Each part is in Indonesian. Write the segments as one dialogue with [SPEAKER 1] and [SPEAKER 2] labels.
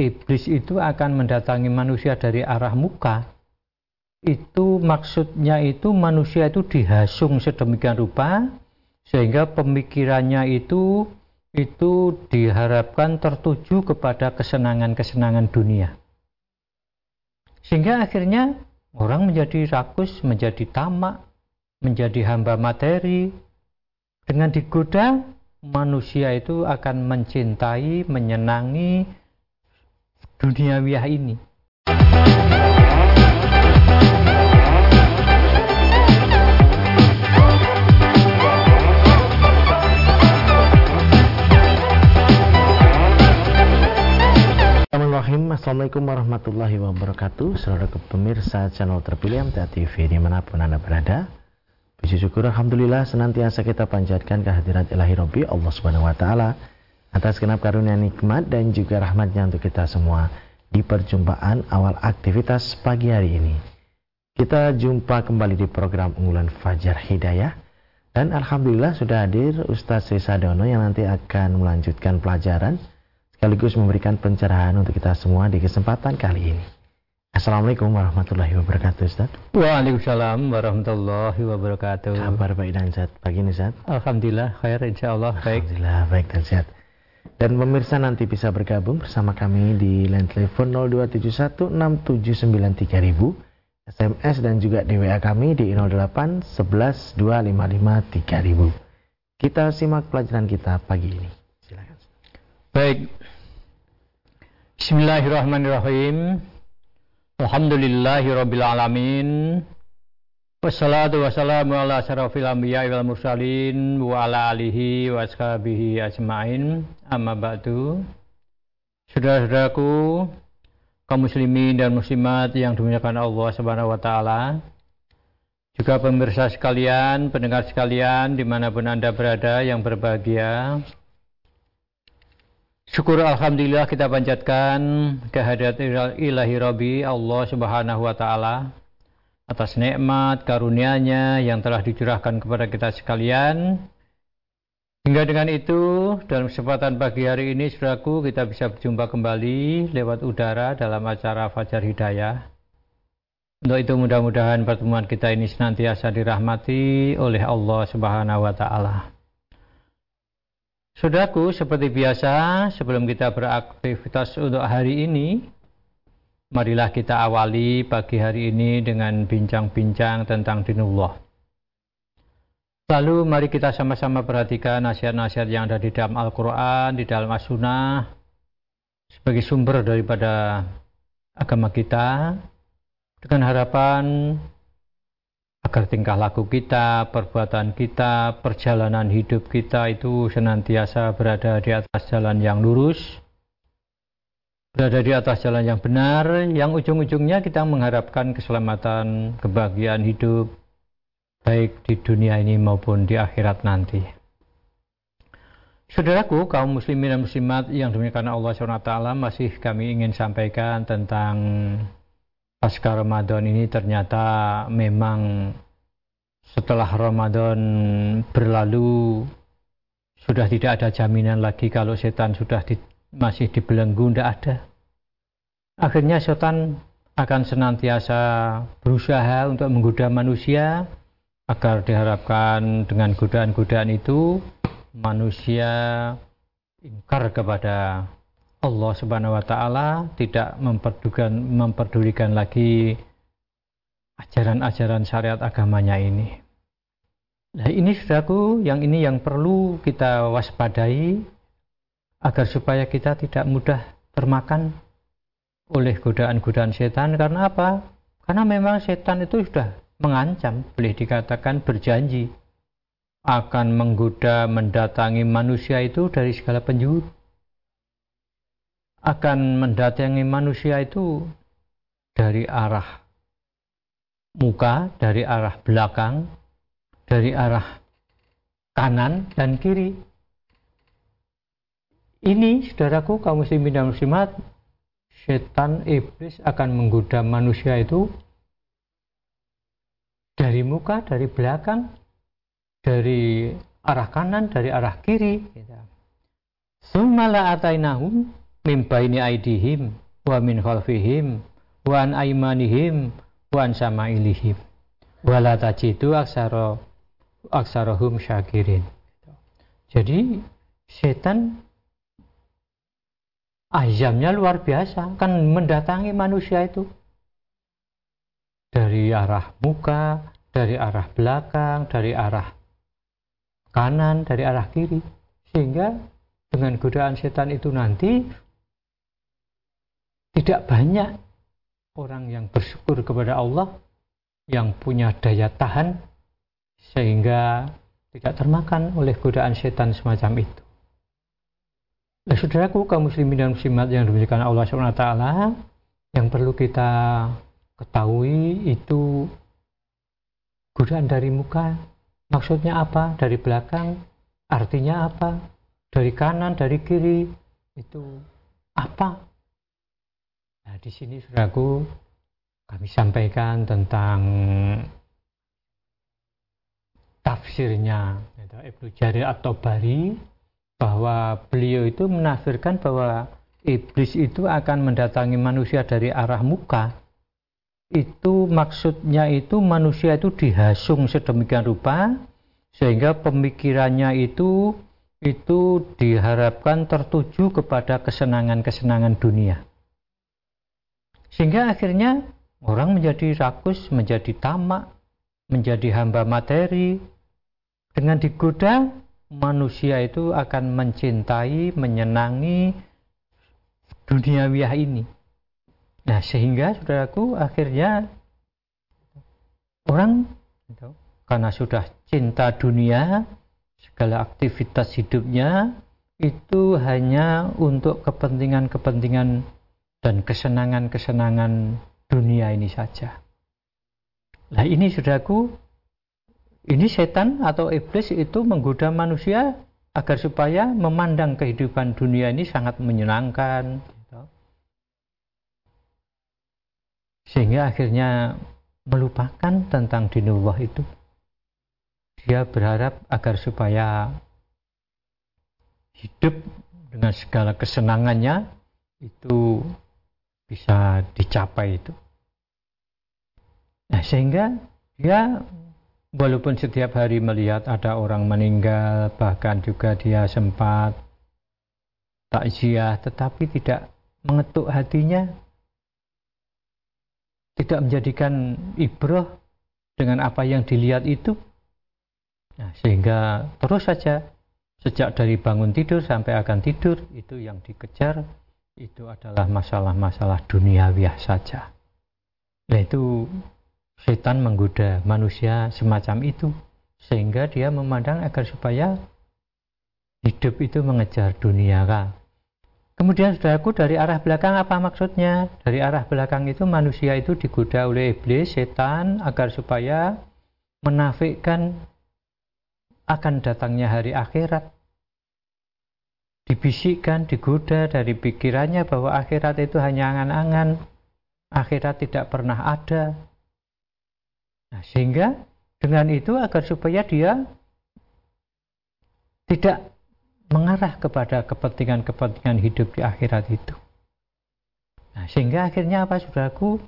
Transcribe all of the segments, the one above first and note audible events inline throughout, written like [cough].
[SPEAKER 1] iblis itu akan mendatangi manusia dari arah muka, itu maksudnya itu manusia itu dihasung sedemikian rupa sehingga pemikirannya itu itu diharapkan tertuju kepada kesenangan-kesenangan dunia. Sehingga akhirnya orang menjadi rakus, menjadi tamak, menjadi hamba materi. Dengan digoda, manusia itu akan mencintai, menyenangi duniawiah ini.
[SPEAKER 2] Assalamualaikum warahmatullahi wabarakatuh. Saudara pemirsa channel terpilih MTA TV di mana pun Anda berada. Puji syukur Alhamdulillah senantiasa kita panjatkan kehadiran ilahi Rabbi Allah subhanahu wa ta'ala Atas kenap karunia nikmat dan juga rahmatnya untuk kita semua Di perjumpaan awal aktivitas pagi hari ini Kita jumpa kembali di program unggulan Fajar Hidayah Dan Alhamdulillah sudah hadir Ustaz Sesadono yang nanti akan melanjutkan pelajaran sekaligus memberikan pencerahan untuk kita semua di kesempatan kali ini. Assalamualaikum warahmatullahi wabarakatuh Ustaz.
[SPEAKER 1] Waalaikumsalam warahmatullahi wabarakatuh.
[SPEAKER 2] Kabar baik dan sehat pagi ini Ustaz?
[SPEAKER 1] Alhamdulillah khair insyaallah baik.
[SPEAKER 2] Alhamdulillah baik dan sehat. Dan pemirsa nanti bisa bergabung bersama kami di line telepon 02716793000 SMS dan juga di WA kami di 08 11 255 3000. Kita simak pelajaran kita pagi ini. Silakan.
[SPEAKER 1] Baik, Bismillahirrahmanirrahim. Alhamdulillahi rabbil alamin. Wassalatu wassalamu ala syarafil anbiya wal mursalin wa ala alihi wa ashabihi ajmain. Amma ba'du. Saudara-saudaraku, kaum muslimin dan muslimat yang dimuliakan Allah Subhanahu wa taala. Juga pemirsa sekalian, pendengar sekalian di mana pun Anda berada yang berbahagia. Syukur Alhamdulillah kita panjatkan kehadirat ilahi Rabbi Allah subhanahu wa ta'ala atas nikmat karunia-Nya yang telah dicurahkan kepada kita sekalian. Hingga dengan itu, dalam kesempatan pagi hari ini, saudaraku, kita bisa berjumpa kembali lewat udara dalam acara Fajar Hidayah. Untuk itu mudah-mudahan pertemuan kita ini senantiasa dirahmati oleh Allah Subhanahu wa taala. Saudaraku, seperti biasa, sebelum kita beraktivitas untuk hari ini, marilah kita awali pagi hari ini dengan bincang-bincang tentang dinullah. Lalu mari kita sama-sama perhatikan nasihat-nasihat yang ada di dalam Al-Quran, di dalam As-Sunnah, sebagai sumber daripada agama kita, dengan harapan agar tingkah laku kita, perbuatan kita, perjalanan hidup kita itu senantiasa berada di atas jalan yang lurus, berada di atas jalan yang benar, yang ujung-ujungnya kita mengharapkan keselamatan, kebahagiaan hidup, baik di dunia ini maupun di akhirat nanti. Saudaraku, kaum muslimin dan muslimat yang demikian Allah SWT masih kami ingin sampaikan tentang pasca Ramadan ini ternyata memang setelah Ramadan berlalu sudah tidak ada jaminan lagi kalau setan sudah di, masih dibelenggu tidak ada akhirnya setan akan senantiasa berusaha untuk menggoda manusia agar diharapkan dengan godaan-godaan itu manusia ingkar kepada Allah Subhanahu wa taala tidak memperdulikan memperdulikan lagi ajaran-ajaran syariat agamanya ini. Nah, ini Saudaraku, yang ini yang perlu kita waspadai agar supaya kita tidak mudah termakan oleh godaan-godaan setan karena apa? Karena memang setan itu sudah mengancam, boleh dikatakan berjanji akan menggoda mendatangi manusia itu dari segala penjuru akan mendatangi manusia itu dari arah muka, dari arah belakang, dari arah kanan dan kiri. Ini, saudaraku, kaum muslimin dan muslimat, setan iblis akan menggoda manusia itu dari muka, dari belakang, dari arah kanan, dari arah kiri. Sumala atainahum min baini aidihim wa min khalfihim wa an aimanihim wa an samailihim wa la tajidu aksara aksarahum syakirin jadi setan ayamnya luar biasa kan mendatangi manusia itu dari arah muka dari arah belakang dari arah kanan dari arah kiri sehingga dengan godaan setan itu nanti tidak banyak orang yang bersyukur kepada Allah yang punya daya tahan sehingga tidak termakan oleh godaan setan semacam itu. Nah, saudaraku kaum muslimin dan muslimat yang dimuliakan Allah SWT, yang perlu kita ketahui itu godaan dari muka. Maksudnya apa? Dari belakang, artinya apa? Dari kanan, dari kiri, itu apa? Nah, di sini saudaraku kami sampaikan tentang tafsirnya Ibnu Jarir atau Bari bahwa beliau itu menafsirkan bahwa iblis itu akan mendatangi manusia dari arah muka itu maksudnya itu manusia itu dihasung sedemikian rupa sehingga pemikirannya itu itu diharapkan tertuju kepada kesenangan-kesenangan dunia sehingga akhirnya orang menjadi rakus, menjadi tamak, menjadi hamba materi. Dengan digoda, manusia itu akan mencintai, menyenangi dunia duniawiah ini. Nah, sehingga saudaraku akhirnya orang karena sudah cinta dunia, segala aktivitas hidupnya itu hanya untuk kepentingan-kepentingan dan kesenangan-kesenangan dunia ini saja. Nah ini saudaraku, ini setan atau iblis itu menggoda manusia agar supaya memandang kehidupan dunia ini sangat menyenangkan. Gitu. Sehingga akhirnya melupakan tentang dinullah itu. Dia berharap agar supaya hidup dengan segala kesenangannya itu bisa dicapai itu. Nah, sehingga dia walaupun setiap hari melihat ada orang meninggal, bahkan juga dia sempat takziah, tetapi tidak mengetuk hatinya, tidak menjadikan ibroh dengan apa yang dilihat itu. Nah, sehingga terus saja sejak dari bangun tidur sampai akan tidur itu yang dikejar itu adalah masalah-masalah duniawiah saja. Yaitu setan menggoda manusia semacam itu sehingga dia memandang agar supaya hidup itu mengejar dunia kan. Kemudian saudaraku dari arah belakang apa maksudnya? Dari arah belakang itu manusia itu digoda oleh iblis, setan agar supaya menafikkan akan datangnya hari akhirat dibisikkan, digoda dari pikirannya bahwa akhirat itu hanya angan-angan, akhirat tidak pernah ada. Nah, sehingga dengan itu agar supaya dia tidak mengarah kepada kepentingan-kepentingan hidup di akhirat itu. Nah, sehingga akhirnya apa saudaraku?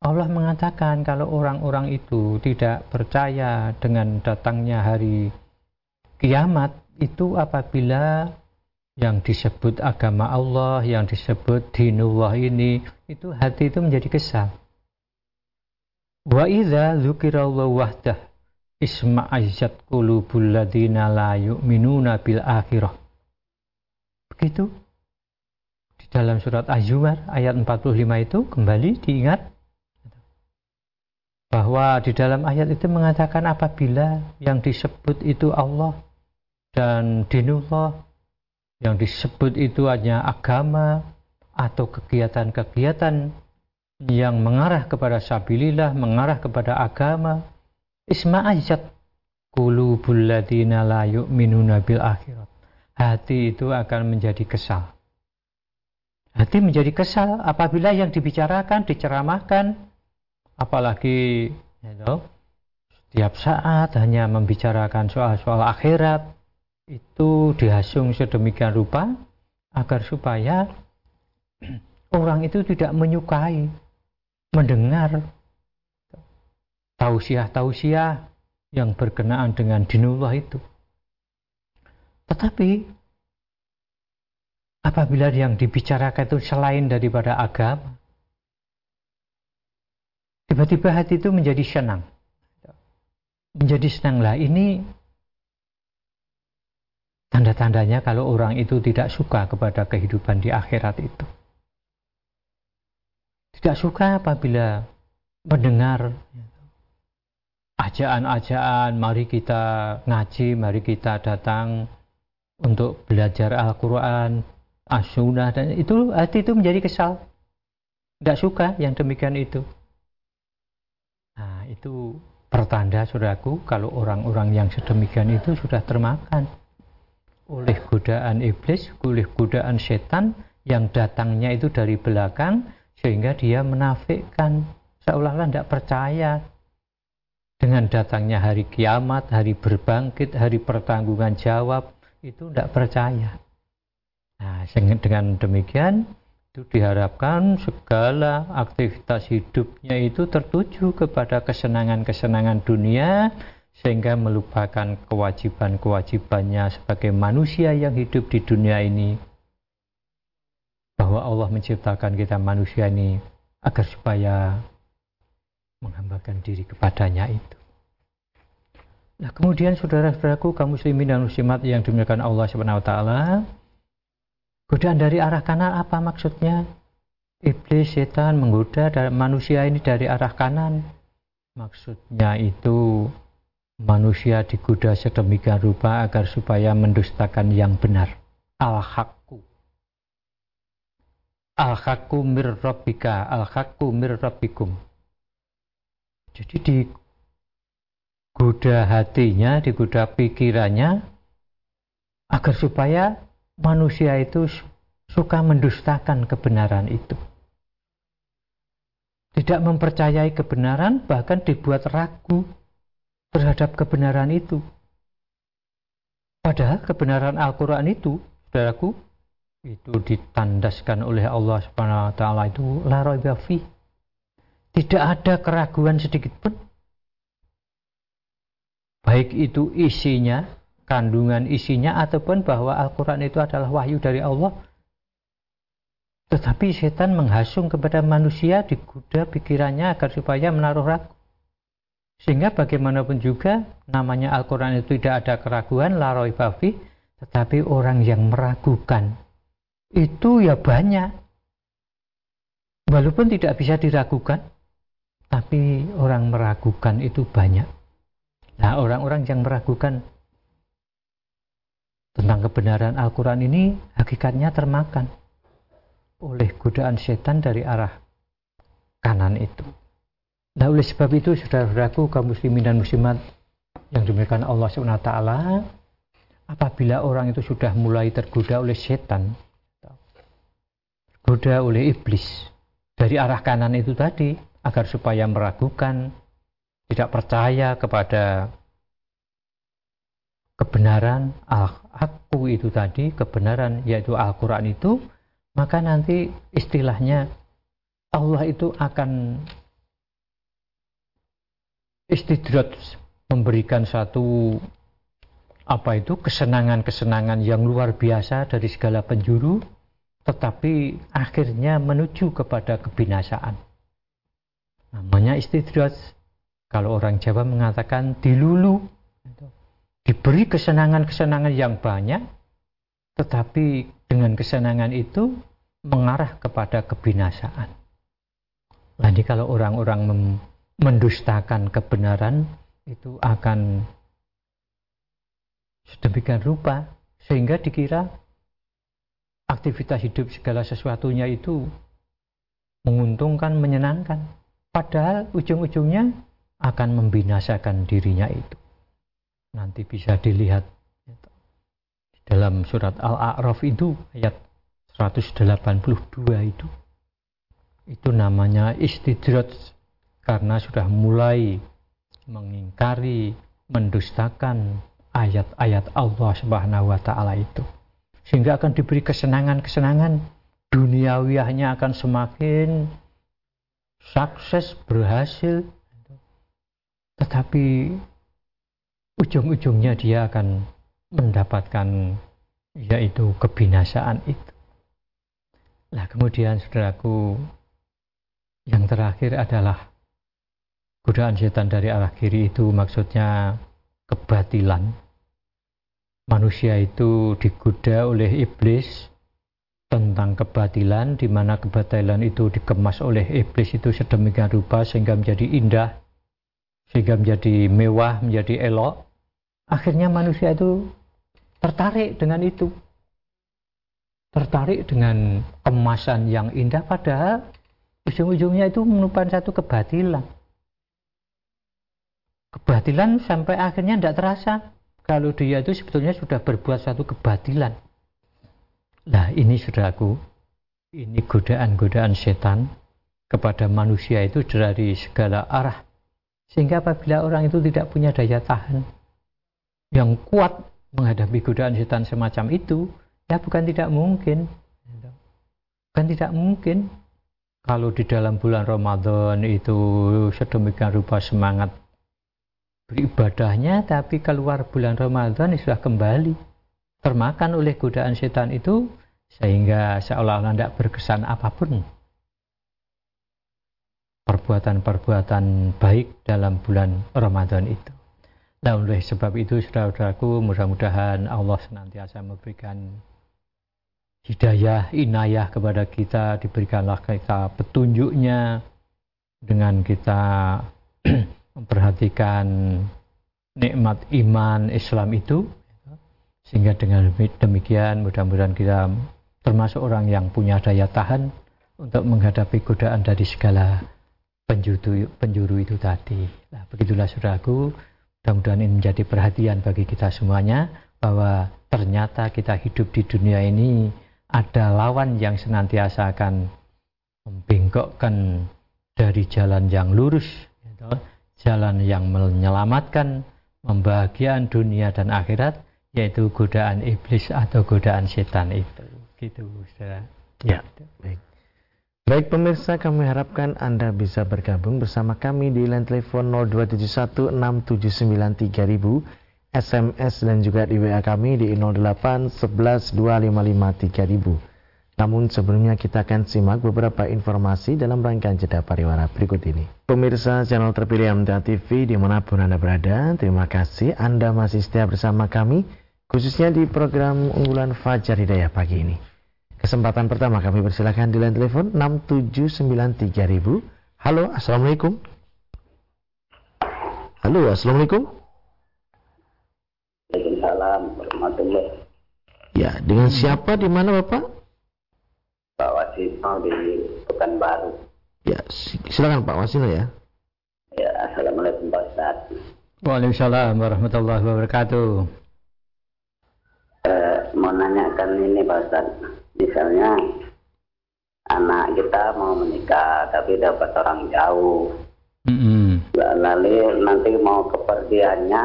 [SPEAKER 1] Allah mengatakan kalau orang-orang itu tidak percaya dengan datangnya hari kiamat itu apabila yang disebut agama Allah, yang disebut dinullah ini, itu hati itu menjadi kesal. Wa idza dzukirallahu wahdah isma'azzat qulubul ladzina la yu'minuna bil akhirah. Begitu. Di dalam surat Az-Zumar ayat 45 itu kembali diingat bahwa di dalam ayat itu mengatakan apabila yang disebut itu Allah dan dinullah yang disebut itu hanya agama atau kegiatan-kegiatan yang mengarah kepada sabilillah, mengarah kepada agama. Isma'ajat qulubul ladina la yu'minuna bil akhirat. Hati itu akan menjadi kesal. Hati menjadi kesal apabila yang dibicarakan, diceramahkan, apalagi you know, setiap saat hanya membicarakan soal-soal akhirat, itu dihasung sedemikian rupa agar supaya [clears throat] orang itu tidak menyukai mendengar tausiah-tausiah yang berkenaan dengan dinullah itu. Tetapi apabila yang dibicarakan itu selain daripada agama, tiba-tiba hati itu menjadi senang. Menjadi senang lah ini tanda-tandanya kalau orang itu tidak suka kepada kehidupan di akhirat itu. Tidak suka apabila mendengar ajaan-ajaan, mari kita ngaji, mari kita datang untuk belajar Al-Quran, As-Sunnah, dan itu hati itu menjadi kesal. Tidak suka yang demikian itu. Nah, itu pertanda saudaraku kalau orang-orang yang sedemikian itu sudah termakan oleh godaan iblis, oleh godaan setan yang datangnya itu dari belakang sehingga dia menafikan seolah-olah tidak percaya dengan datangnya hari kiamat, hari berbangkit, hari pertanggungan jawab, itu tidak percaya. Nah, dengan demikian itu diharapkan segala aktivitas hidupnya itu tertuju kepada kesenangan-kesenangan dunia sehingga melupakan kewajiban-kewajibannya sebagai manusia yang hidup di dunia ini bahwa Allah menciptakan kita manusia ini agar supaya menghambakan diri kepadanya itu. Nah, kemudian saudara-saudaraku kaum muslimin dan muslimat yang dimuliakan Allah Subhanahu wa taala, godaan dari arah kanan apa maksudnya? Iblis setan menggoda manusia ini dari arah kanan. Maksudnya itu manusia digoda sedemikian rupa agar supaya mendustakan yang benar. Al-haqqu. Al-haqqu mir rabbika, al-haqqu mir rabbikum. Jadi di digoda hatinya, digoda pikirannya, agar supaya manusia itu suka mendustakan kebenaran itu. Tidak mempercayai kebenaran, bahkan dibuat ragu terhadap kebenaran itu. Padahal kebenaran Al-Quran itu, saudaraku, itu ditandaskan oleh Allah Subhanahu wa taala itu la Tidak ada keraguan sedikit pun baik itu isinya, kandungan isinya ataupun bahwa Al-Quran itu adalah wahyu dari Allah. Tetapi setan menghasung kepada manusia digoda pikirannya agar supaya menaruh ragu. Sehingga bagaimanapun juga namanya Al-Quran itu tidak ada keraguan, laroi bafi, tetapi orang yang meragukan itu ya banyak. Walaupun tidak bisa diragukan, tapi orang meragukan itu banyak. Nah, orang-orang yang meragukan tentang kebenaran Al-Quran ini hakikatnya termakan oleh godaan setan dari arah kanan itu. Nah, oleh sebab itu, saudara-saudaraku, kaum muslimin dan muslimat yang demikian Allah SWT, apabila orang itu sudah mulai tergoda oleh setan, tergoda oleh iblis. Dari arah kanan itu tadi, agar supaya meragukan, tidak percaya kepada kebenaran aku itu tadi, kebenaran yaitu Al-Quran itu, maka nanti istilahnya Allah itu akan istidrat memberikan satu apa itu kesenangan-kesenangan yang luar biasa dari segala penjuru tetapi akhirnya menuju kepada kebinasaan namanya istidrat kalau orang Jawa mengatakan dilulu, diberi kesenangan-kesenangan yang banyak, tetapi dengan kesenangan itu mengarah kepada kebinasaan. Nanti kalau orang-orang mendustakan kebenaran itu akan sedemikian rupa sehingga dikira aktivitas hidup segala sesuatunya itu menguntungkan, menyenangkan. Padahal ujung-ujungnya akan membinasakan dirinya itu. Nanti bisa dilihat dalam surat Al-A'raf itu ayat 182 itu. Itu namanya istidrat karena sudah mulai mengingkari, mendustakan ayat-ayat Allah Subhanahu wa taala itu. Sehingga akan diberi kesenangan-kesenangan duniawiahnya akan semakin sukses berhasil tetapi ujung-ujungnya dia akan mendapatkan yaitu kebinasaan itu. Nah kemudian saudaraku yang terakhir adalah godaan setan dari arah kiri itu maksudnya kebatilan. Manusia itu digoda oleh iblis tentang kebatilan di mana kebatilan itu dikemas oleh iblis itu sedemikian rupa sehingga menjadi indah sehingga menjadi mewah, menjadi elok. Akhirnya manusia itu tertarik dengan itu. Tertarik dengan kemasan yang indah padahal ujung-ujungnya itu merupakan satu kebatilan. Kebatilan sampai akhirnya tidak terasa kalau dia itu sebetulnya sudah berbuat satu kebatilan. Nah ini saudaraku, ini godaan-godaan setan kepada manusia itu dari segala arah. Sehingga apabila orang itu tidak punya daya tahan yang kuat menghadapi godaan setan semacam itu, ya bukan tidak mungkin. Bukan tidak mungkin kalau di dalam bulan Ramadan itu sedemikian rupa semangat beribadahnya, tapi keluar bulan Ramadan sudah kembali termakan oleh godaan setan itu sehingga seolah-olah tidak berkesan apa pun perbuatan-perbuatan baik dalam bulan Ramadan itu. Nah oleh sebab itu saudara-saudaraku mudah-mudahan Allah senantiasa memberikan hidayah, inayah kepada kita, diberikanlah kita petunjuknya dengan kita [clears throat] memperhatikan nikmat iman Islam itu sehingga dengan demikian mudah-mudahan kita termasuk orang yang punya daya tahan untuk menghadapi godaan dari segala penjuru, penjuru itu tadi. Nah, begitulah saudaraku, Mudah-mudahan ini menjadi perhatian bagi kita semuanya bahwa ternyata kita hidup di dunia ini ada lawan yang senantiasa akan membengkokkan dari jalan yang lurus, gitu. Jalan yang menyelamatkan, membahagiakan dunia dan akhirat, yaitu godaan iblis atau godaan setan itu. Gitu, saudara.
[SPEAKER 2] Ya, baik. Baik pemirsa, kami harapkan Anda bisa bergabung bersama kami di line telepon 02716793000, SMS dan juga di WA kami di 08112553000. Namun sebelumnya kita akan simak beberapa informasi dalam rangkaian jeda pariwara berikut ini. Pemirsa channel terpilih MTA TV di mana pun Anda berada, terima kasih Anda masih setia bersama kami, khususnya di program unggulan Fajar Hidayah pagi ini. Kesempatan pertama kami persilakan di line telepon 6793000. Halo, Assalamualaikum. Halo, Assalamualaikum.
[SPEAKER 3] Waalaikumsalam warahmatullahi
[SPEAKER 2] Ya, dengan siapa di mana Bapak?
[SPEAKER 3] Wasino di Pekanbaru.
[SPEAKER 2] Ya, silakan Pak Wasino ya.
[SPEAKER 3] Ya, Assalamualaikum Pak Ustaz.
[SPEAKER 1] Waalaikumsalam warahmatullahi wabarakatuh.
[SPEAKER 3] Eh, mau nanyakan ini Pak Ustaz misalnya anak kita mau menikah tapi dapat orang jauh mm-hmm. lalu nanti mau kepergiannya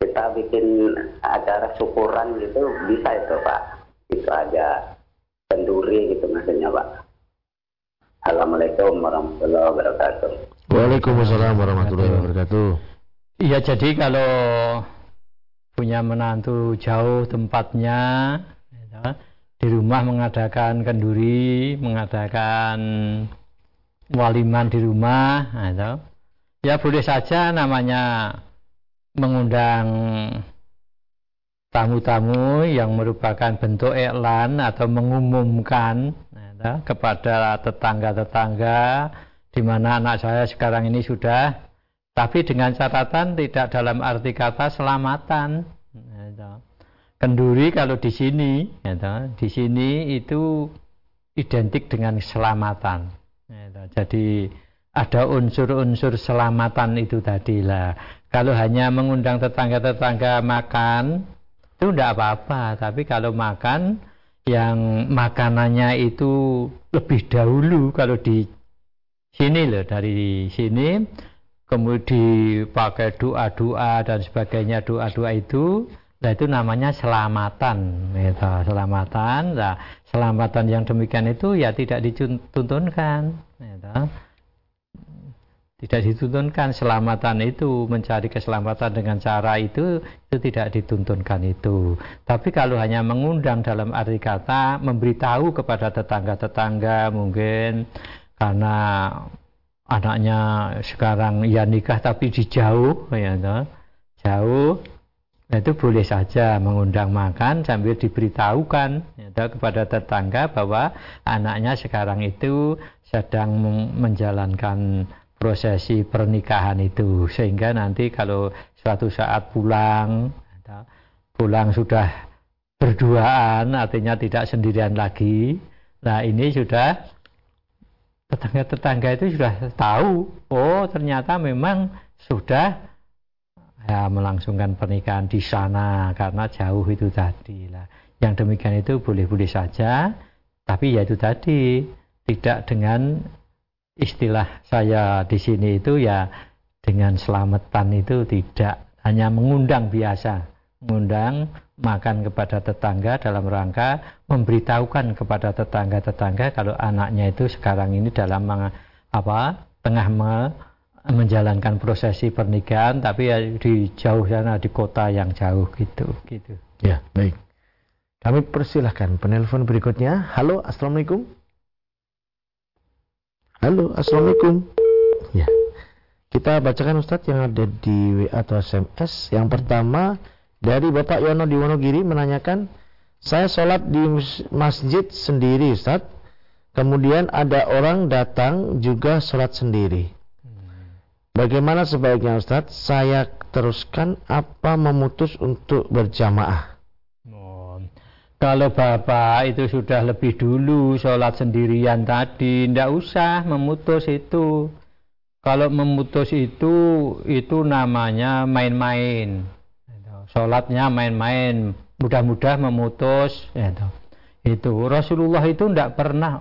[SPEAKER 3] kita bikin acara syukuran gitu bisa itu pak itu aja kenduri gitu maksudnya pak. Assalamualaikum warahmatullahi wabarakatuh.
[SPEAKER 2] Waalaikumsalam warahmatullahi wabarakatuh.
[SPEAKER 1] Iya jadi kalau punya menantu jauh tempatnya ya, di rumah mengadakan kenduri, mengadakan waliman di rumah, nah, ya boleh saja namanya mengundang tamu-tamu yang merupakan bentuk iklan atau mengumumkan nah, kepada tetangga-tetangga di mana anak saya sekarang ini sudah, tapi dengan catatan tidak dalam arti kata selamatan. Nah, kenduri kalau di sini, ya, di sini itu identik dengan keselamatan. Ya, jadi ada unsur-unsur selamatan itu tadi lah. Kalau hanya mengundang tetangga-tetangga makan itu tidak apa-apa, tapi kalau makan yang makanannya itu lebih dahulu kalau di sini loh dari sini kemudian pakai doa-doa dan sebagainya doa-doa itu Nah itu namanya selamatan, gitu. selamatan. Nah, selamatan yang demikian itu ya tidak dituntunkan. Gitu. Tidak dituntunkan selamatan itu mencari keselamatan dengan cara itu itu tidak dituntunkan itu. Tapi kalau hanya mengundang dalam arti kata memberitahu kepada tetangga-tetangga mungkin karena anaknya sekarang ya nikah tapi di jauh ya jauh Nah, itu boleh saja mengundang makan sambil diberitahukan ya, kepada tetangga bahwa anaknya sekarang itu sedang menjalankan prosesi pernikahan itu sehingga nanti kalau suatu saat pulang pulang sudah berduaan artinya tidak sendirian lagi nah ini sudah tetangga-tetangga itu sudah tahu oh ternyata memang sudah ya, melangsungkan pernikahan di sana karena jauh itu tadi lah. Yang demikian itu boleh-boleh saja, tapi ya itu tadi tidak dengan istilah saya di sini itu ya dengan selamatan itu tidak hanya mengundang biasa, mengundang makan kepada tetangga dalam rangka memberitahukan kepada tetangga-tetangga kalau anaknya itu sekarang ini dalam apa tengah menjalankan prosesi pernikahan tapi ya di jauh sana di kota yang jauh gitu gitu.
[SPEAKER 2] Ya baik. Kami persilahkan penelpon berikutnya. Halo assalamualaikum halo assalamualaikum. Ya. Kita bacakan Ustadz yang ada di WA atau SMS yang pertama dari Bapak Yono di Wonogiri menanyakan saya sholat di masjid sendiri Ustadz. Kemudian ada orang datang juga sholat sendiri. Bagaimana sebaiknya Ustadz? Saya teruskan apa memutus untuk berjamaah?
[SPEAKER 1] Kalau Bapak itu sudah lebih dulu sholat sendirian tadi, tidak usah memutus itu. Kalau memutus itu, itu namanya main-main. Sholatnya main-main, mudah-mudah memutus. Itu. itu Rasulullah itu tidak pernah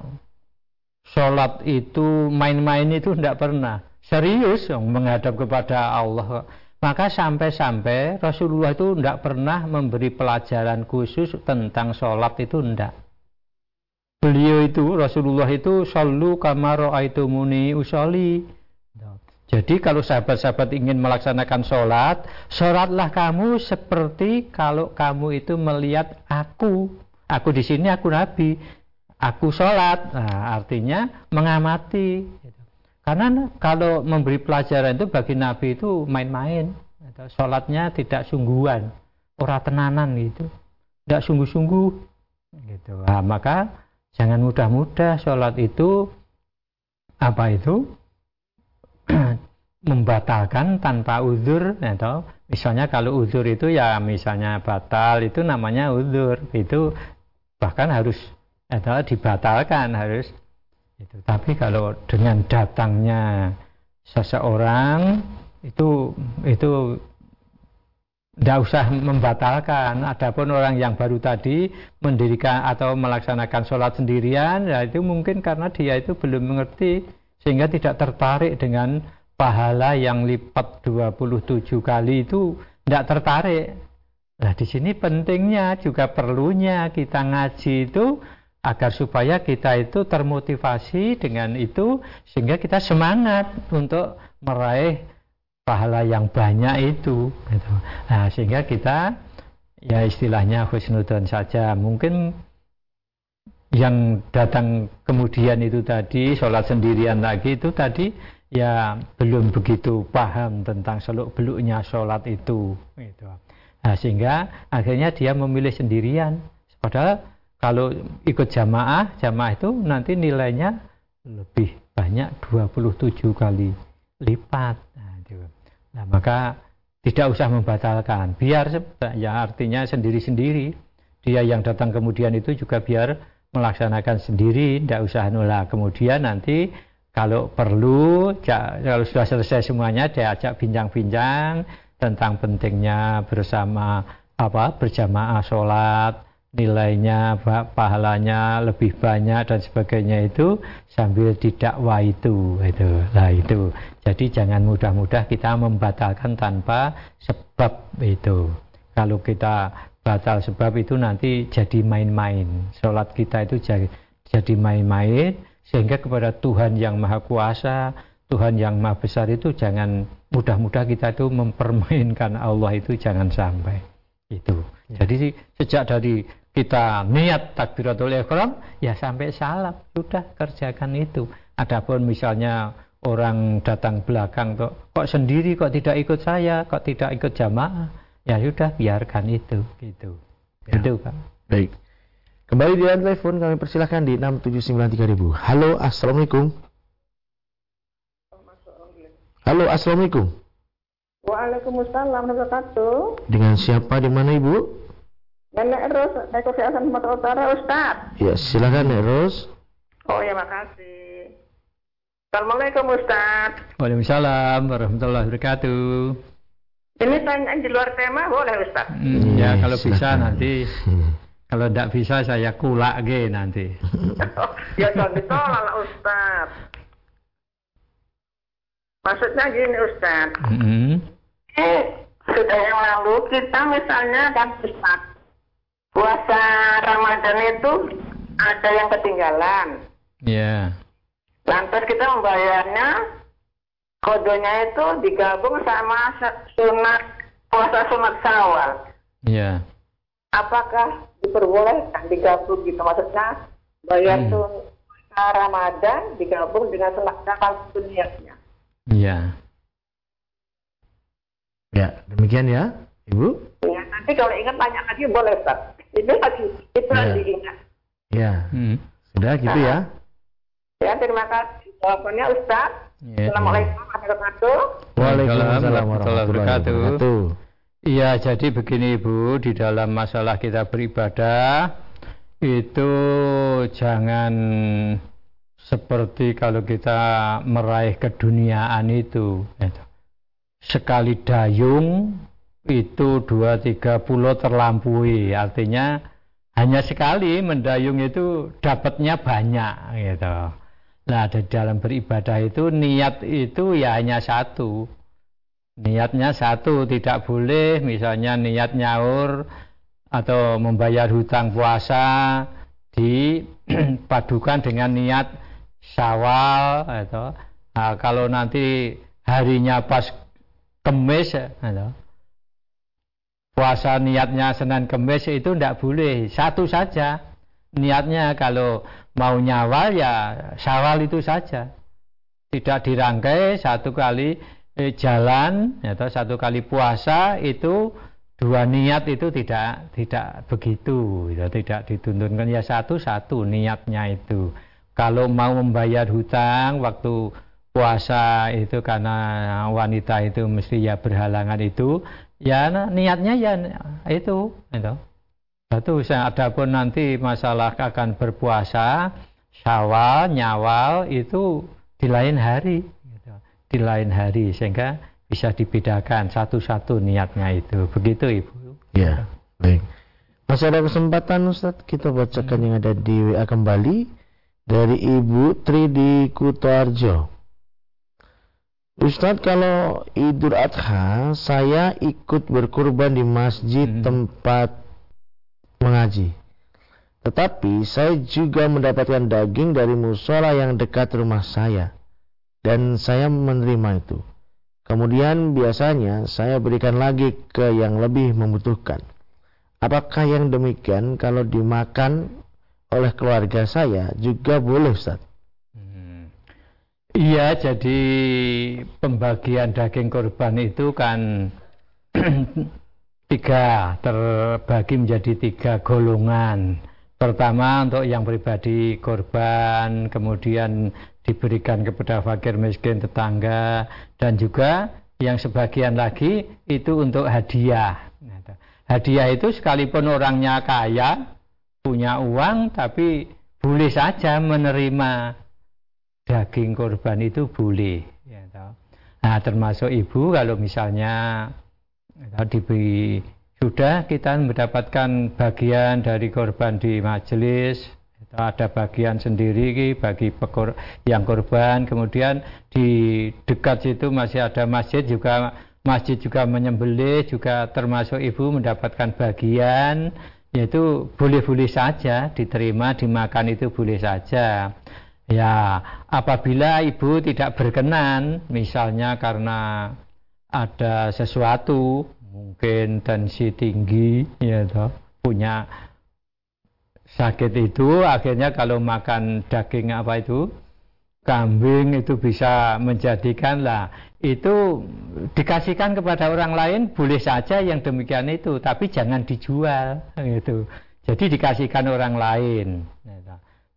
[SPEAKER 1] sholat itu main-main itu tidak pernah serius menghadap kepada Allah maka sampai-sampai Rasulullah itu tidak pernah memberi pelajaran khusus tentang sholat itu tidak beliau itu Rasulullah itu selalu kamaro muni usoli jadi kalau sahabat-sahabat ingin melaksanakan sholat sholatlah kamu seperti kalau kamu itu melihat aku. Aku di sini aku nabi. Aku sholat. Nah, artinya mengamati karena kalau memberi pelajaran itu bagi Nabi itu main-main. Sholatnya tidak sungguhan, orang tenanan gitu, tidak sungguh-sungguh. Gitu. Nah, maka jangan mudah-mudah sholat itu apa itu [clears throat] membatalkan tanpa uzur atau misalnya kalau uzur itu ya misalnya batal itu namanya uzur itu bahkan harus atau dibatalkan harus itu. Tapi kalau dengan datangnya seseorang itu itu tidak usah membatalkan. Adapun orang yang baru tadi mendirikan atau melaksanakan sholat sendirian, ya itu mungkin karena dia itu belum mengerti sehingga tidak tertarik dengan pahala yang lipat 27 kali itu tidak tertarik. Nah di sini pentingnya juga perlunya kita ngaji itu agar supaya kita itu termotivasi dengan itu sehingga kita semangat untuk meraih pahala yang banyak itu gitu. nah sehingga kita ya istilahnya husnudon saja mungkin yang datang kemudian itu tadi sholat sendirian lagi itu tadi ya belum begitu paham tentang seluk beluknya sholat itu gitu. nah sehingga akhirnya dia memilih sendirian padahal kalau ikut jamaah, jamaah itu nanti nilainya lebih banyak 27 kali lipat. Nah, nah maka tidak usah membatalkan. Biar ya artinya sendiri-sendiri. Dia yang datang kemudian itu juga biar melaksanakan sendiri, tidak usah nolak. Kemudian nanti kalau perlu, kalau sudah selesai semuanya, diajak bincang-bincang tentang pentingnya bersama apa berjamaah sholat, nilainya pahalanya lebih banyak dan sebagainya itu sambil didakwa itu itu lah itu jadi jangan mudah-mudah kita membatalkan tanpa sebab itu kalau kita batal sebab itu nanti jadi main-main. Sholat kita itu jadi main-main sehingga kepada Tuhan yang Maha Kuasa, Tuhan yang Maha Besar itu jangan mudah-mudah kita itu mempermainkan Allah itu jangan sampai. Itu. Ya. Jadi sejak dari kita niat takbiratul ihram ya sampai salam sudah kerjakan itu. Adapun misalnya orang datang belakang kok kok sendiri kok tidak ikut saya, kok tidak ikut jamaah, ya sudah biarkan itu gitu. Ya. Itu Pak.
[SPEAKER 2] Baik. Kembali di line telepon kami persilahkan di 6793000. Halo, Assalamualaikum. Halo, Assalamualaikum.
[SPEAKER 4] Waalaikumsalam wabarakatuh.
[SPEAKER 2] Dengan siapa di mana Ibu?
[SPEAKER 4] Nenek Ros, Eko Hasan Sumatera Utara, Ustaz.
[SPEAKER 2] Ya, silakan Nenek Ros.
[SPEAKER 4] Oh ya, makasih. Assalamualaikum Ustaz.
[SPEAKER 1] Waalaikumsalam warahmatullahi wabarakatuh.
[SPEAKER 4] Ini tanya di luar tema boleh Ustaz?
[SPEAKER 1] Hmm, ya, kalau silakan. bisa nanti. [laughs] Kalau tidak bisa saya kulak ge nanti. [laughs]
[SPEAKER 4] ya jangan ditolak lah Ustaz. Maksudnya gini Ustaz. Mm -hmm. Eh, sudah yang lalu kita misalnya kan Ustaz. Puasa Ramadan itu ada yang ketinggalan.
[SPEAKER 1] Iya. Yeah.
[SPEAKER 4] Lantas kita membayarnya kodenya itu digabung sama sunat puasa sunat sawal.
[SPEAKER 1] Iya. Yeah.
[SPEAKER 4] Apakah diperbolehkan digabung gitu maksudnya bayar hmm. tuh Ramadan digabung dengan selaksakan niatnya.
[SPEAKER 1] Iya.
[SPEAKER 2] Ya, demikian ya, Ibu.
[SPEAKER 4] Ya, nanti kalau ingat tanya lagi boleh, Ustaz. Itu lagi, itu ya. lagi ingat.
[SPEAKER 2] Ya. Hmm. Sudah gitu ya.
[SPEAKER 4] Ya, terima kasih. Jawabannya Ustaz. Ya. Assalamualaikum warahmatullahi wabarakatuh.
[SPEAKER 1] Waalaikumsalam warahmatullahi wabarakatuh. Iya, jadi begini Ibu, di dalam masalah kita beribadah itu jangan seperti kalau kita meraih keduniaan itu. Sekali dayung itu dua tiga pulau terlampaui, artinya hanya sekali mendayung itu dapatnya banyak gitu. Nah, di dalam beribadah itu niat itu ya hanya satu. Niatnya satu tidak boleh misalnya niat nyaur atau membayar hutang puasa dipadukan [clears throat] dengan niat syawal atau nah, kalau nanti harinya pas kemis atau puasa niatnya Senin Kemis itu tidak boleh. Satu saja. Niatnya kalau mau nyawal ya syawal itu saja. Tidak dirangkai satu kali eh, jalan atau satu kali puasa itu dua niat itu tidak tidak begitu ya, tidak dituntunkan. Ya satu satu niatnya itu. Kalau mau membayar hutang waktu puasa itu karena wanita itu mesti ya berhalangan itu ya niatnya ya itu itu satu adapun nanti masalah akan berpuasa syawal nyawal itu di lain hari di lain hari sehingga bisa dibedakan satu-satu niatnya itu. Begitu Ibu.
[SPEAKER 2] Ya, baik. Masih ada kesempatan Ustaz kita bacakan hmm. yang ada di WA kembali dari Ibu Tri di Kutoarjo. Ustadz kalau Idul Adha saya ikut berkurban di masjid hmm. tempat mengaji. Tetapi saya juga mendapatkan daging dari musola yang dekat rumah saya dan saya menerima itu. Kemudian biasanya saya berikan lagi ke yang lebih membutuhkan. Apakah yang demikian kalau dimakan oleh keluarga saya juga boleh Ustaz?
[SPEAKER 1] Iya, jadi pembagian daging korban itu kan [clears throat] tiga terbagi menjadi tiga golongan. Pertama untuk yang pribadi korban, kemudian diberikan kepada fakir miskin tetangga dan juga yang sebagian lagi itu untuk hadiah. Hadiah itu sekalipun orangnya kaya, punya uang, tapi boleh saja menerima daging korban itu boleh. Ya, nah termasuk ibu kalau misalnya diberi sudah kita mendapatkan bagian dari korban di majelis ada bagian sendiri bagi pekor, yang korban kemudian di dekat situ masih ada masjid juga masjid juga menyembelih juga termasuk ibu mendapatkan bagian yaitu boleh-boleh saja diterima dimakan itu boleh saja ya apabila ibu tidak berkenan misalnya karena ada sesuatu mungkin tensi tinggi ya toh, punya sakit itu akhirnya kalau makan daging apa itu kambing itu bisa menjadikan lah itu dikasihkan kepada orang lain boleh saja yang demikian itu tapi jangan dijual gitu jadi dikasihkan orang lain.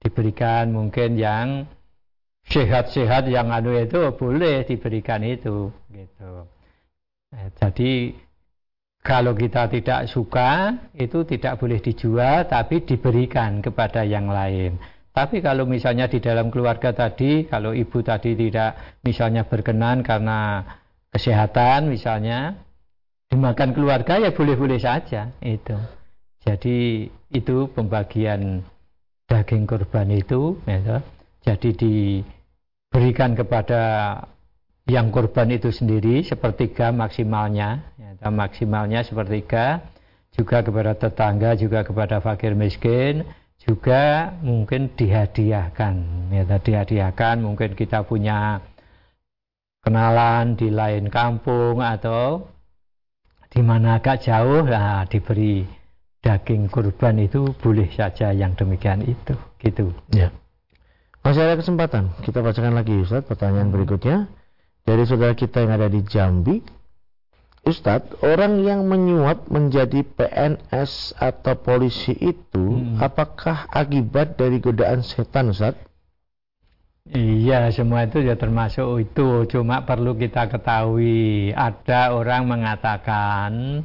[SPEAKER 1] Diberikan mungkin yang sehat-sehat yang anu itu boleh diberikan itu gitu eh, jadi kalau kita tidak suka, itu tidak boleh dijual, tapi diberikan kepada yang lain. Tapi kalau misalnya di dalam keluarga tadi, kalau ibu tadi tidak misalnya berkenan karena kesehatan misalnya, dimakan keluarga ya boleh-boleh saja itu. Jadi itu pembagian daging kurban itu, ya, jadi diberikan kepada yang korban itu sendiri sepertiga maksimalnya ya, maksimalnya sepertiga juga kepada tetangga juga kepada fakir miskin juga mungkin dihadiahkan ya dihadiahkan mungkin kita punya kenalan di lain kampung atau di mana agak jauh lah diberi daging kurban itu boleh saja yang demikian itu gitu
[SPEAKER 2] ya masih ada kesempatan kita bacakan lagi Ustaz pertanyaan hmm. berikutnya dari saudara kita yang ada di Jambi, Ustadz, orang yang menyuap menjadi PNS atau polisi itu, hmm. apakah akibat dari godaan setan, Ustadz?
[SPEAKER 1] Iya, semua itu ya termasuk itu. Cuma perlu kita ketahui, ada orang mengatakan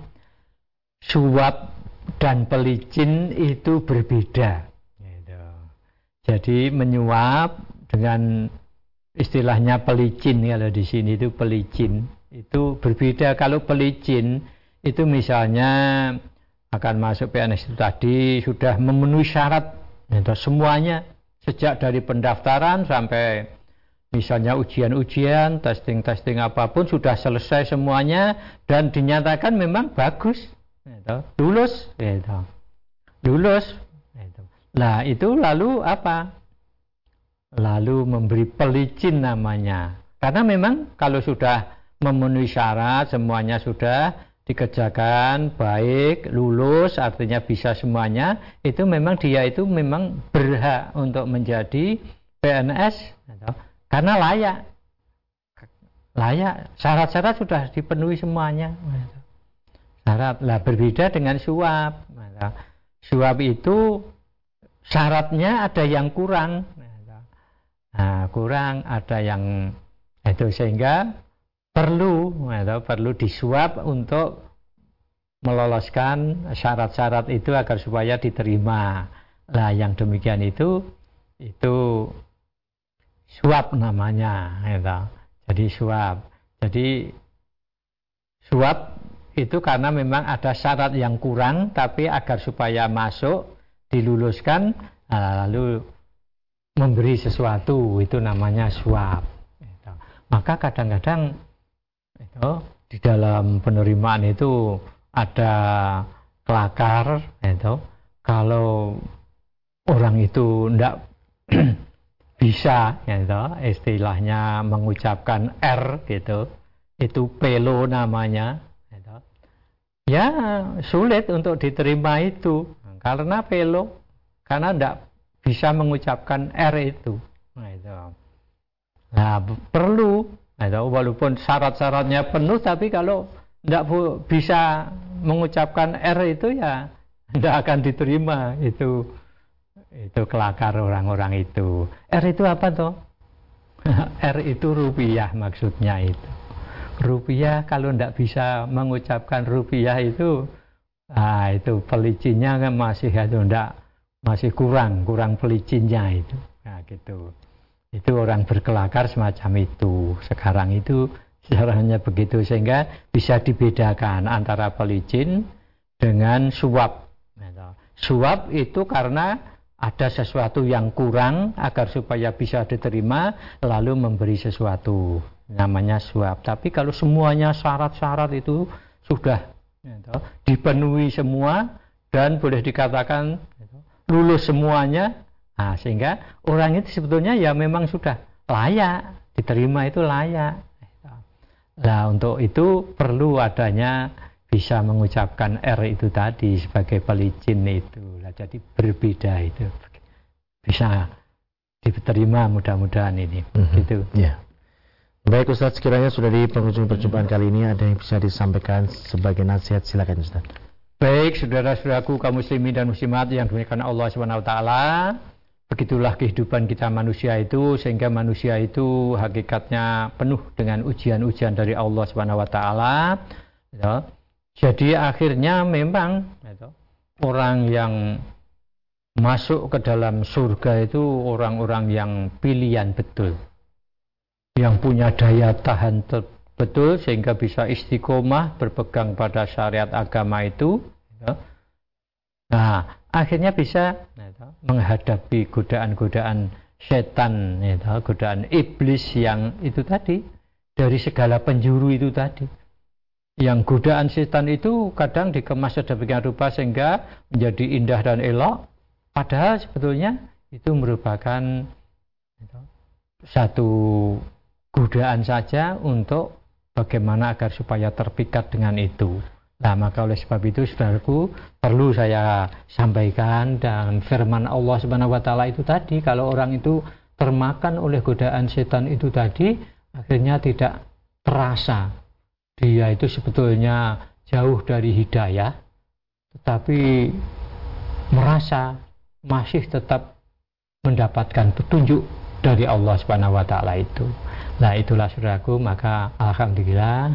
[SPEAKER 1] suap dan pelicin itu berbeda. Gitu. Jadi menyuap dengan istilahnya pelicin kalau di sini itu pelicin itu berbeda kalau pelicin itu misalnya akan masuk PNS itu tadi sudah memenuhi syarat itu semuanya sejak dari pendaftaran sampai misalnya ujian-ujian testing-testing apa pun sudah selesai semuanya dan dinyatakan memang bagus itu, lulus itu. lulus itu. Nah itu lalu apa lalu memberi pelicin namanya. Karena memang kalau sudah memenuhi syarat, semuanya sudah dikerjakan baik, lulus, artinya bisa semuanya, itu memang dia itu memang berhak untuk menjadi PNS, karena layak. Layak, syarat-syarat sudah dipenuhi semuanya. Syarat, lah berbeda dengan suap. Suap itu syaratnya ada yang kurang. Nah, kurang ada yang itu sehingga perlu atau perlu disuap untuk meloloskan syarat-syarat itu agar supaya diterima. Lah yang demikian itu itu suap namanya gitu. Jadi suap. Jadi suap itu karena memang ada syarat yang kurang tapi agar supaya masuk diluluskan lalu memberi sesuatu itu namanya suap. Maka kadang-kadang itu di dalam penerimaan itu ada kelakar itu kalau orang itu tidak [clears throat] bisa gitu, istilahnya mengucapkan R gitu itu pelo namanya. Ya sulit untuk diterima itu karena pelo karena tidak bisa mengucapkan R itu. Nah, nah perlu, nah, walaupun syarat-syaratnya penuh, tapi kalau tidak bisa mengucapkan R itu ya tidak akan diterima itu itu kelakar orang-orang itu. R itu apa toh? [laughs] R itu rupiah maksudnya itu. Rupiah kalau tidak bisa mengucapkan rupiah itu, ah itu pelicinnya kan masih itu tidak masih kurang, kurang pelicinnya itu. Nah, gitu. Itu orang berkelakar semacam itu. Sekarang itu sejarahnya begitu sehingga bisa dibedakan antara pelicin dengan suap. Nah, suap itu karena ada sesuatu yang kurang agar supaya bisa diterima lalu memberi sesuatu namanya suap tapi kalau semuanya syarat-syarat itu sudah gitu, dipenuhi semua dan boleh dikatakan gitu, lulus semuanya nah, sehingga orang itu sebetulnya ya memang sudah layak diterima itu layak nah untuk itu perlu adanya bisa mengucapkan R itu tadi sebagai pelicin itu. Nah, jadi berbeda itu. Bisa diterima mudah-mudahan ini. Mm-hmm. Gitu.
[SPEAKER 2] Ya. Baik Ustaz, sekiranya sudah di penghujung perjumpaan kali ini ada yang bisa disampaikan sebagai nasihat silakan Ustaz.
[SPEAKER 1] Baik, saudara-saudaraku kaum muslimin dan muslimat yang dimuliakan Allah Subhanahu wa taala. Begitulah kehidupan kita manusia itu sehingga manusia itu hakikatnya penuh dengan ujian-ujian dari Allah Subhanahu wa taala. Ya jadi akhirnya memang itu, orang yang masuk ke dalam surga itu orang-orang yang pilihan betul. Yang punya daya tahan betul sehingga bisa istiqomah berpegang pada syariat agama itu. Ya. Nah, akhirnya bisa ya, menghadapi godaan-godaan setan, ya, godaan iblis yang itu tadi dari segala penjuru itu tadi yang godaan setan itu kadang dikemas sedemikian rupa sehingga menjadi indah dan elok padahal sebetulnya itu merupakan satu godaan saja untuk bagaimana agar supaya terpikat dengan itu nah maka oleh sebab itu saudaraku perlu saya sampaikan dan firman Allah subhanahu wa ta'ala itu tadi kalau orang itu termakan oleh godaan setan itu tadi akhirnya tidak terasa dia itu sebetulnya jauh dari hidayah tetapi merasa masih tetap mendapatkan petunjuk dari Allah Subhanahu wa taala itu. Nah, itulah Saudaraku, maka alhamdulillah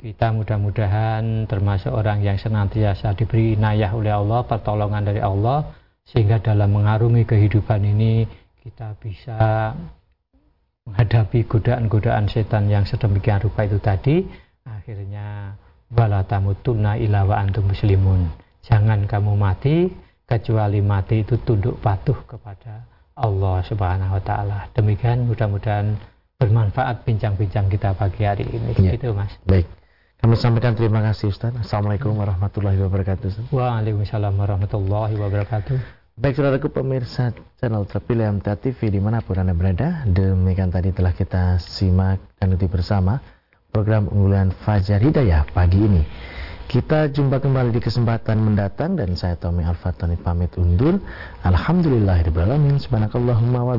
[SPEAKER 1] kita mudah-mudahan termasuk orang yang senantiasa diberi inayah oleh Allah, pertolongan dari Allah sehingga dalam mengarungi kehidupan ini kita bisa menghadapi godaan-godaan setan yang sedemikian rupa itu tadi. Akhirnya wala tamutunna illa wa antum muslimun. Jangan kamu mati kecuali mati itu tunduk patuh kepada Allah Subhanahu wa taala. Demikian mudah-mudahan bermanfaat bincang-bincang kita pagi hari ini. Ya. Gitu, Mas.
[SPEAKER 2] Baik. Kami sampaikan terima kasih Ustaz. Assalamualaikum warahmatullahi wabarakatuh.
[SPEAKER 1] Waalaikumsalam warahmatullahi wabarakatuh.
[SPEAKER 2] Baik saudaraku pemirsa channel terpilih MTA TV di mana pun Anda berada Demikian tadi telah kita simak dan ikuti bersama program unggulan Fajar Hidayah pagi ini. Kita jumpa kembali di kesempatan mendatang dan saya Tommy Alfatoni pamit undur. Alhamdulillahirrahmanirrahim. Subhanakallahumma wa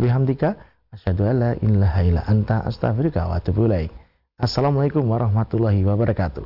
[SPEAKER 2] Asyadu alla ilaha illa anta astaghfirullah wa atubu ilaik. Assalamualaikum warahmatullahi wabarakatuh.